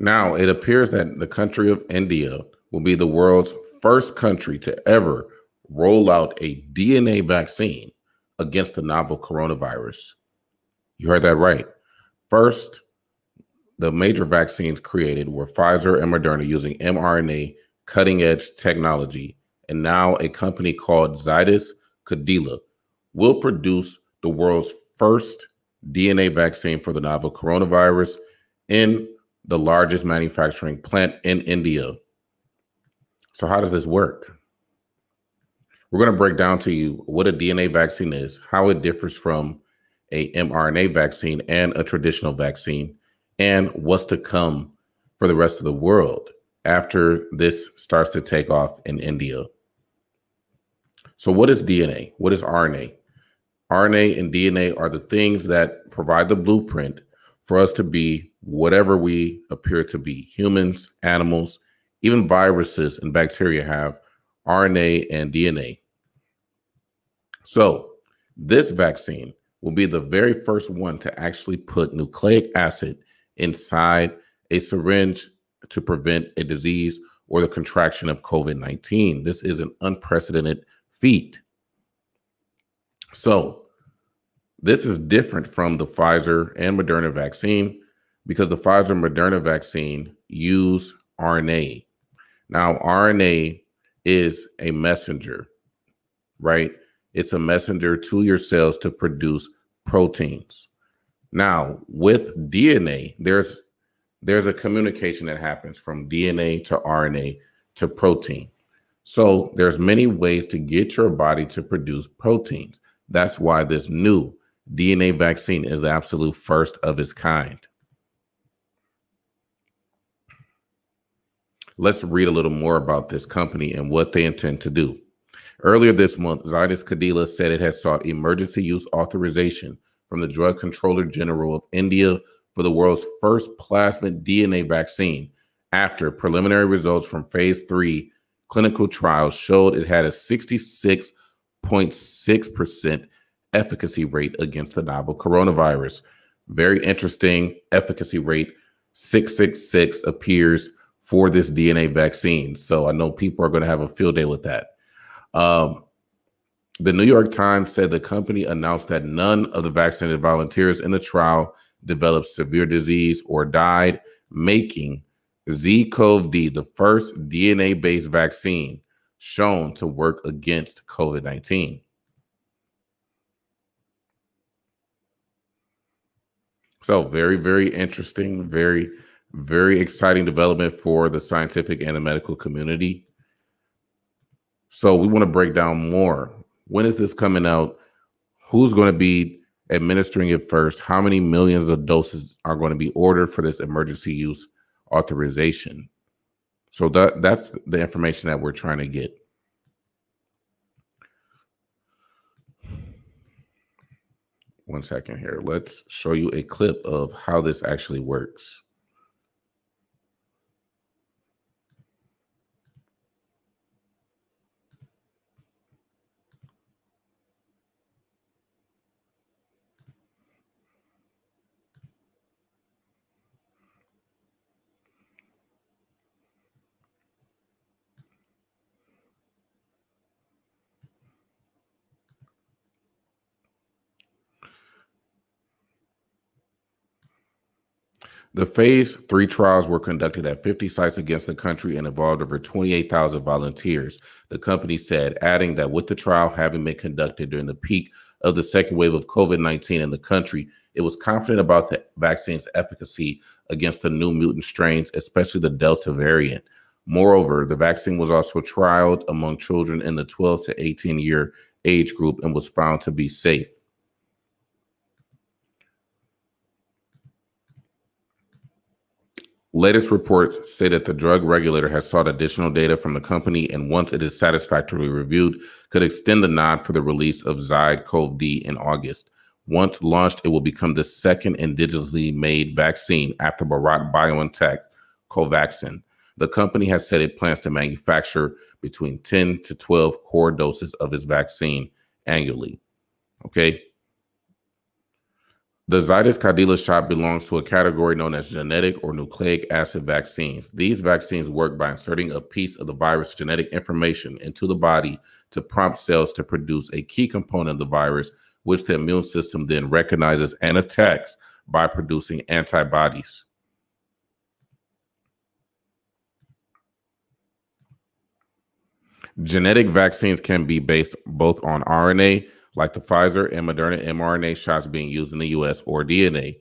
Now, it appears that the country of India will be the world's first country to ever roll out a DNA vaccine against the novel coronavirus. You heard that right. First, the major vaccines created were Pfizer and Moderna using mRNA cutting edge technology. And now a company called Zydus Cadila will produce the world's first DNA vaccine for the novel coronavirus in the largest manufacturing plant in India. So, how does this work? We're going to break down to you what a DNA vaccine is, how it differs from a mRNA vaccine and a traditional vaccine, and what's to come for the rest of the world after this starts to take off in India. So, what is DNA? What is RNA? RNA and DNA are the things that provide the blueprint for us to be whatever we appear to be. Humans, animals, even viruses and bacteria have RNA and DNA. So, this vaccine will be the very first one to actually put nucleic acid inside a syringe to prevent a disease or the contraction of COVID 19. This is an unprecedented feat. So, this is different from the Pfizer and Moderna vaccine because the Pfizer Moderna vaccine use RNA. Now, RNA is a messenger, right? It's a messenger to your cells to produce proteins. Now, with DNA, there's there's a communication that happens from DNA to RNA to protein. So there's many ways to get your body to produce proteins. That's why this new DNA vaccine is the absolute first of its kind. Let's read a little more about this company and what they intend to do. Earlier this month, Zydus Cadila said it has sought emergency use authorization from the Drug Controller General of India for the world's first plasmid DNA vaccine after preliminary results from phase three clinical trials showed it had a 66.6% efficacy rate against the novel coronavirus. Very interesting efficacy rate. 666 appears for this DNA vaccine. So I know people are going to have a field day with that. Um, the New York Times said the company announced that none of the vaccinated volunteers in the trial developed severe disease or died, making ZyCoV-D the first DNA-based vaccine shown to work against COVID-19. So very, very interesting, very, very exciting development for the scientific and the medical community. So we want to break down more. When is this coming out? Who's going to be administering it first, how many millions of doses are going to be ordered for this emergency use authorization. So that that's the information that we're trying to get. One second here. Let's show you a clip of how this actually works. The phase three trials were conducted at 50 sites against the country and involved over 28,000 volunteers, the company said, adding that with the trial having been conducted during the peak of the second wave of COVID 19 in the country, it was confident about the vaccine's efficacy against the new mutant strains, especially the Delta variant. Moreover, the vaccine was also trialed among children in the 12 to 18 year age group and was found to be safe. Latest reports say that the drug regulator has sought additional data from the company and once it is satisfactorily reviewed, could extend the nod for the release of ZyCoV-D in August. Once launched, it will become the second indigenously made vaccine after Bharat Biotech Covaxin. The company has said it plans to manufacture between 10 to 12 crore doses of its vaccine annually. Okay. The Zydus Cadila shot belongs to a category known as genetic or nucleic acid vaccines. These vaccines work by inserting a piece of the virus genetic information into the body to prompt cells to produce a key component of the virus, which the immune system then recognizes and attacks by producing antibodies. Genetic vaccines can be based both on RNA, like the Pfizer and Moderna mRNA shots being used in the US, or DNA.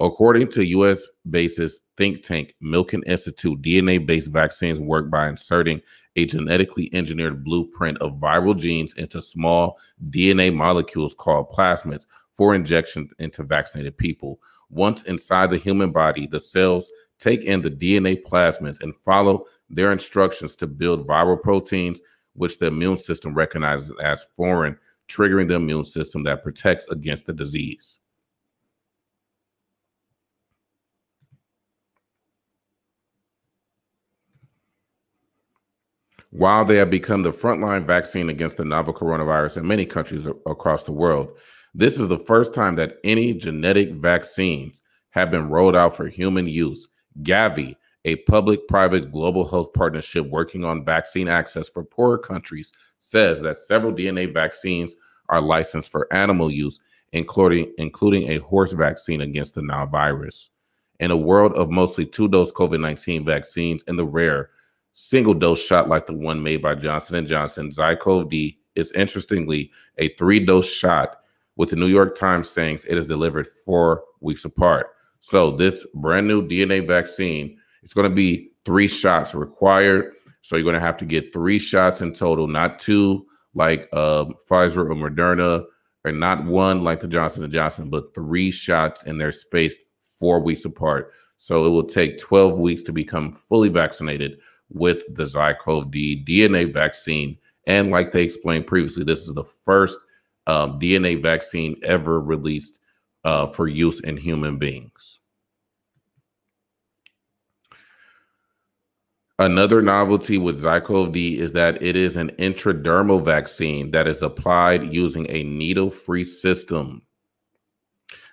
According to US basis think tank Milken Institute, DNA based vaccines work by inserting a genetically engineered blueprint of viral genes into small DNA molecules called plasmids for injection into vaccinated people. Once inside the human body, the cells take in the DNA plasmids and follow their instructions to build viral proteins, which the immune system recognizes as foreign, triggering the immune system that protects against the disease. While they have become the frontline vaccine against the novel coronavirus in many countries across the world, this is the first time that any genetic vaccines have been rolled out for human use. Gavi, a public private global health partnership working on vaccine access for poorer countries, says that several DNA vaccines are licensed for animal use, including, including a horse vaccine against the Nile virus. In a world of mostly two dose COVID 19 vaccines and the rare single dose shot like the one made by Johnson & Johnson, ZyCoV-D is interestingly a three dose shot with the New York Times saying it is delivered four weeks apart. So this brand new DNA vaccine, it's going to be three shots required. So you're going to have to get three shots in total, not two like uh, Pfizer or Moderna, or not one like the Johnson & Johnson, but three shots and they're spaced four weeks apart. So it will take 12 weeks to become fully vaccinated with the ZyCoV-D DNA vaccine. And like they explained previously, this is the first um, DNA vaccine ever released uh, for use in human beings. Another novelty with ZyCoV-D is that it is an intradermal vaccine that is applied using a needle-free system.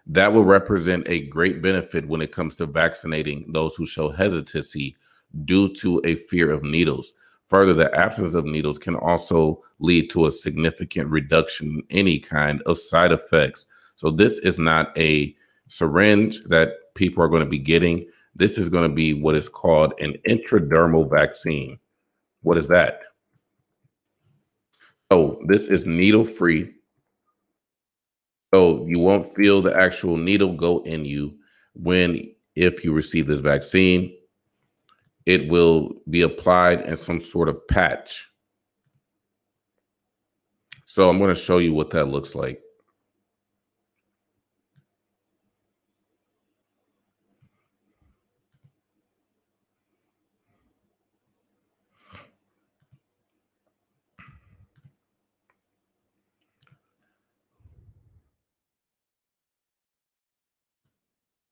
That will represent a great benefit when it comes to vaccinating those who show hesitancy due to a fear of needles. Further, the absence of needles can also lead to a significant reduction in any kind of side effects. So, this is not a syringe that people are going to be getting. This is going to be what is called an intradermal vaccine. What is that? So, this is needle free. So, you won't feel the actual needle go in you when, if you receive this vaccine it will be applied in some sort of patch. So I'm going to show you what that looks like.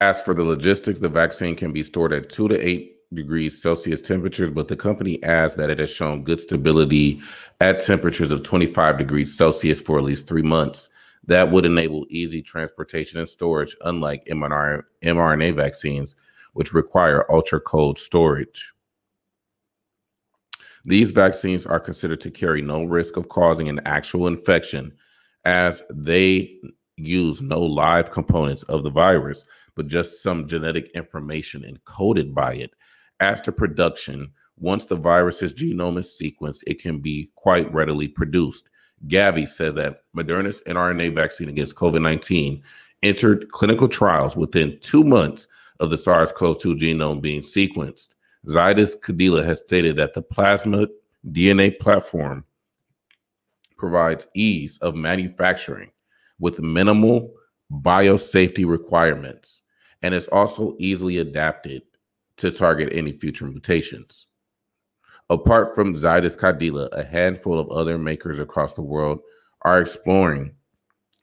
As for the logistics, the vaccine can be stored at two to eight degrees Celsius temperatures, but the company adds that it has shown good stability at temperatures of 25 degrees Celsius for at least three months. That would enable easy transportation and storage, unlike mRNA vaccines, which require ultra cold storage. These vaccines are considered to carry no risk of causing an actual infection, as they use no live components of the virus, but just some genetic information encoded by it as to production, once the virus's genome is sequenced, it can be quite readily produced. Gavi says that Moderna's mRNA vaccine against COVID 19 entered clinical trials within two months of the SARS CoV 2 genome being sequenced. Zydus Cadila has stated that the plasmid DNA platform provides ease of manufacturing with minimal biosafety requirements and is also easily adapted to target any future mutations. Apart from Zydus Cadila, a handful of other makers across the world are exploring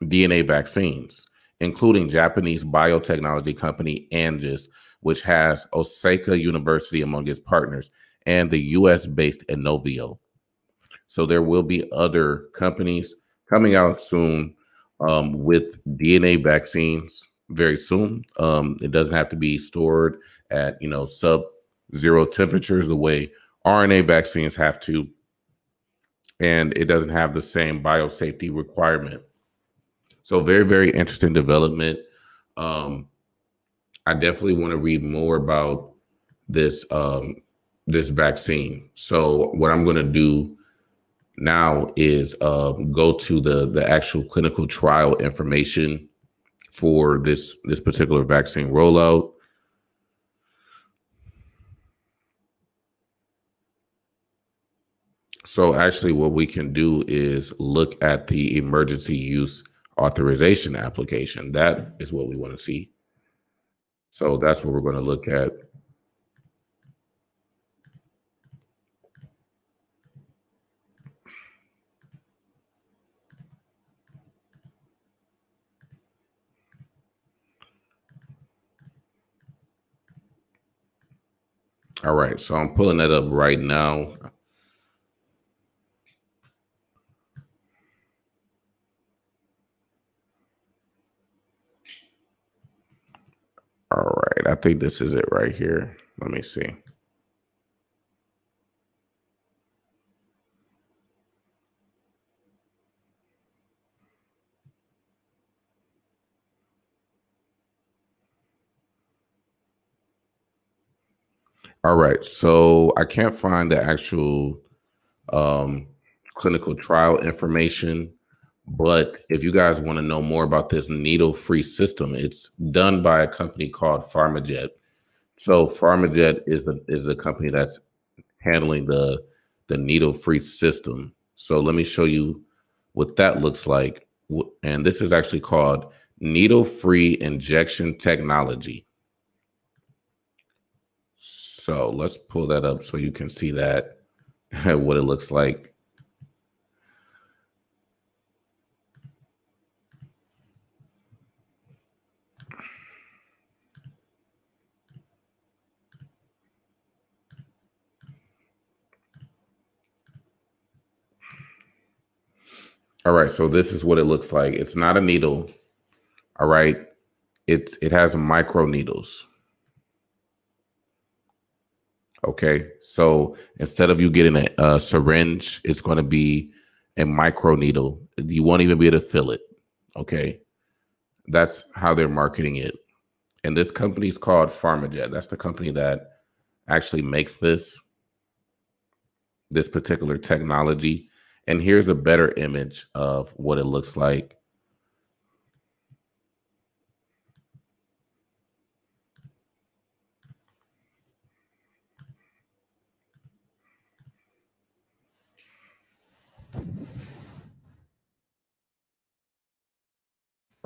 DNA vaccines, including Japanese biotechnology company AnGes, which has Osaka University among its partners, and the US based Inovio. So there will be other companies coming out soon um, with DNA vaccines very soon. Um, it doesn't have to be stored at you know sub zero temperatures the way RNA vaccines have to, and it doesn't have the same biosafety requirement. So very very interesting development. Um, I definitely want to read more about this um, this vaccine. So what I'm going to do now is uh, go to the the actual clinical trial information for this this particular vaccine rollout. So actually what we can do is look at the emergency use authorization application. That is what we want to see. So that's what we're going to look at. All right, so I'm pulling that up right now. All right, I think this is it right here. Let me see. All right, so I can't find the actual um, clinical trial information but if you guys want to know more about this needle free system, it's done by a company called PharmaJet. So PharmaJet is the is the company that's handling the the needle free system. So let me show you what that looks like. And this is actually called needle free injection technology. So let's pull that up so you can see that what it looks like. All right, so this is what it looks like. It's not a needle. All right. It's it has micro needles. Okay. So instead of you getting a, a syringe, it's going to be a micro needle. You won't even be able to fill it. Okay. That's how they're marketing it. And this company is called PharmaJet. That's the company that actually makes this this particular technology. And here's a better image of what it looks like.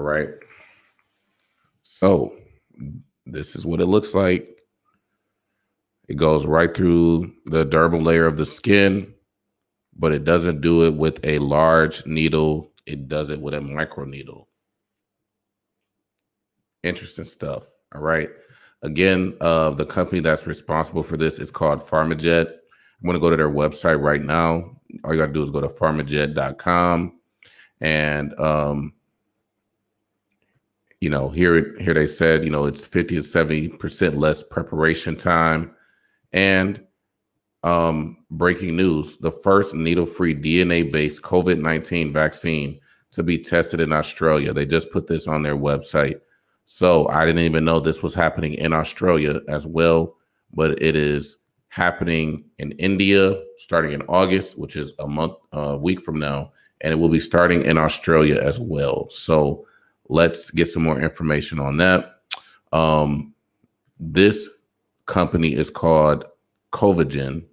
Right. So this is what it looks like. It goes right through the dermal layer of the skin but it doesn't do it with a large needle. It does it with a micro needle. Interesting stuff. All right. Again, uh, the company that's responsible for this is called PharmaJet. I'm going to go to their website right now. All you got to do is go to pharmajet.com. And, um, you know, here, here they said, you know, it's 50 to 70% less preparation time. And um, breaking news the first needle free DNA based COVID 19 vaccine to be tested in Australia. They just put this on their website. So I didn't even know this was happening in Australia as well, but it is happening in India starting in August, which is a month, a uh, week from now, and it will be starting in Australia as well. So let's get some more information on that. Um, this company is called Covigen.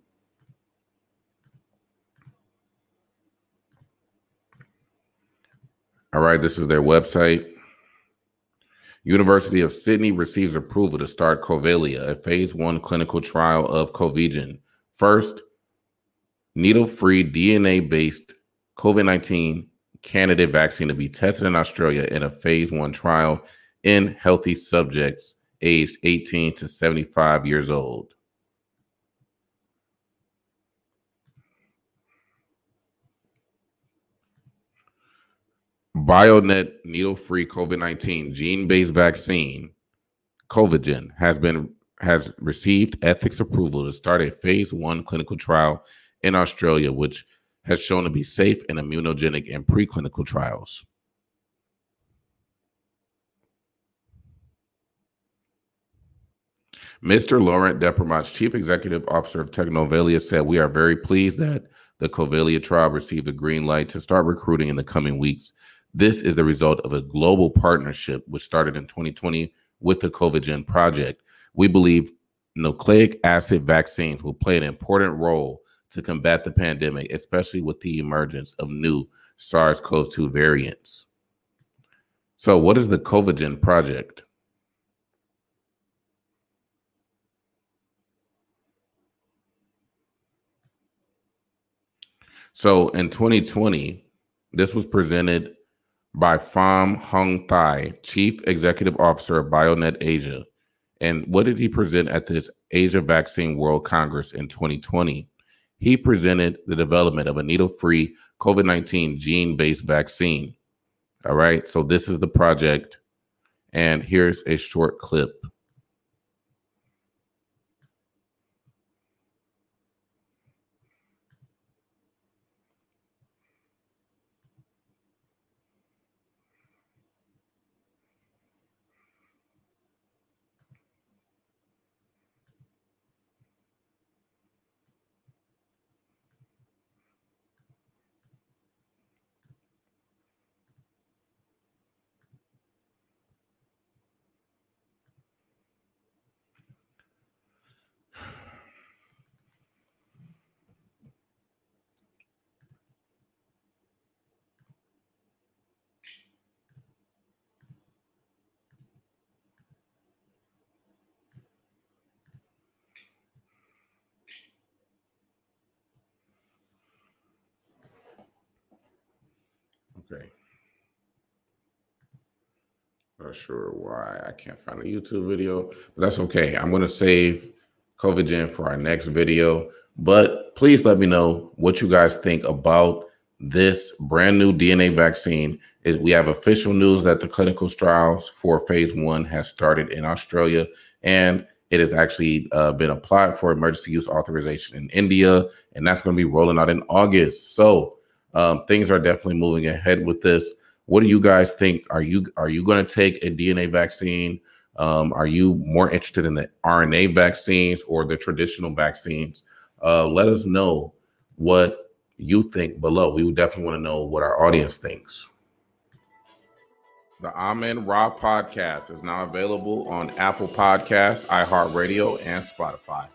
All right, this is their website. University of Sydney receives approval to start Covalia, a phase one clinical trial of Covigen. First, needle-free DNA-based COVID-19 candidate vaccine to be tested in Australia in a phase one trial in healthy subjects aged 18 to 75 years old. BioNet needle-free COVID-19 gene-based vaccine, Covigen, has been has received ethics approval to start a phase one clinical trial in Australia, which has shown to be safe and immunogenic in preclinical trials. Mr. Laurent Deprimont, Chief Executive Officer of Technovalia, said, We are very pleased that the Covalia trial received the green light to start recruiting in the coming weeks. This is the result of a global partnership which started in 2020 with the Covigen project. We believe nucleic acid vaccines will play an important role to combat the pandemic, especially with the emergence of new SARS CoV 2 variants. So, what is the Covigen project? So, in 2020, this was presented by Pham Hung Thai, Chief Executive Officer of BioNet Asia. And what did he present at this Asia Vaccine World Congress in 2020? He presented the development of a needle free COVID 19 gene based vaccine. All right. So this is the project. And here's a short clip. Okay. Not sure why I can't find a YouTube video, but that's okay. I'm going to save Covigen for our next video. But please let me know what you guys think about this brand new DNA vaccine. Is we have official news that the clinical trials for phase one has started in Australia, and it has actually uh, been applied for emergency use authorization in India, and that's going to be rolling out in August. So um, things are definitely moving ahead with this. What do you guys think? Are you are you going to take a DNA vaccine? Um, are you more interested in the RNA vaccines or the traditional vaccines? Uh, let us know what you think below. We would definitely want to know what our audience thinks. The Amen Raw podcast is now available on Apple Podcasts, iHeartRadio, and Spotify.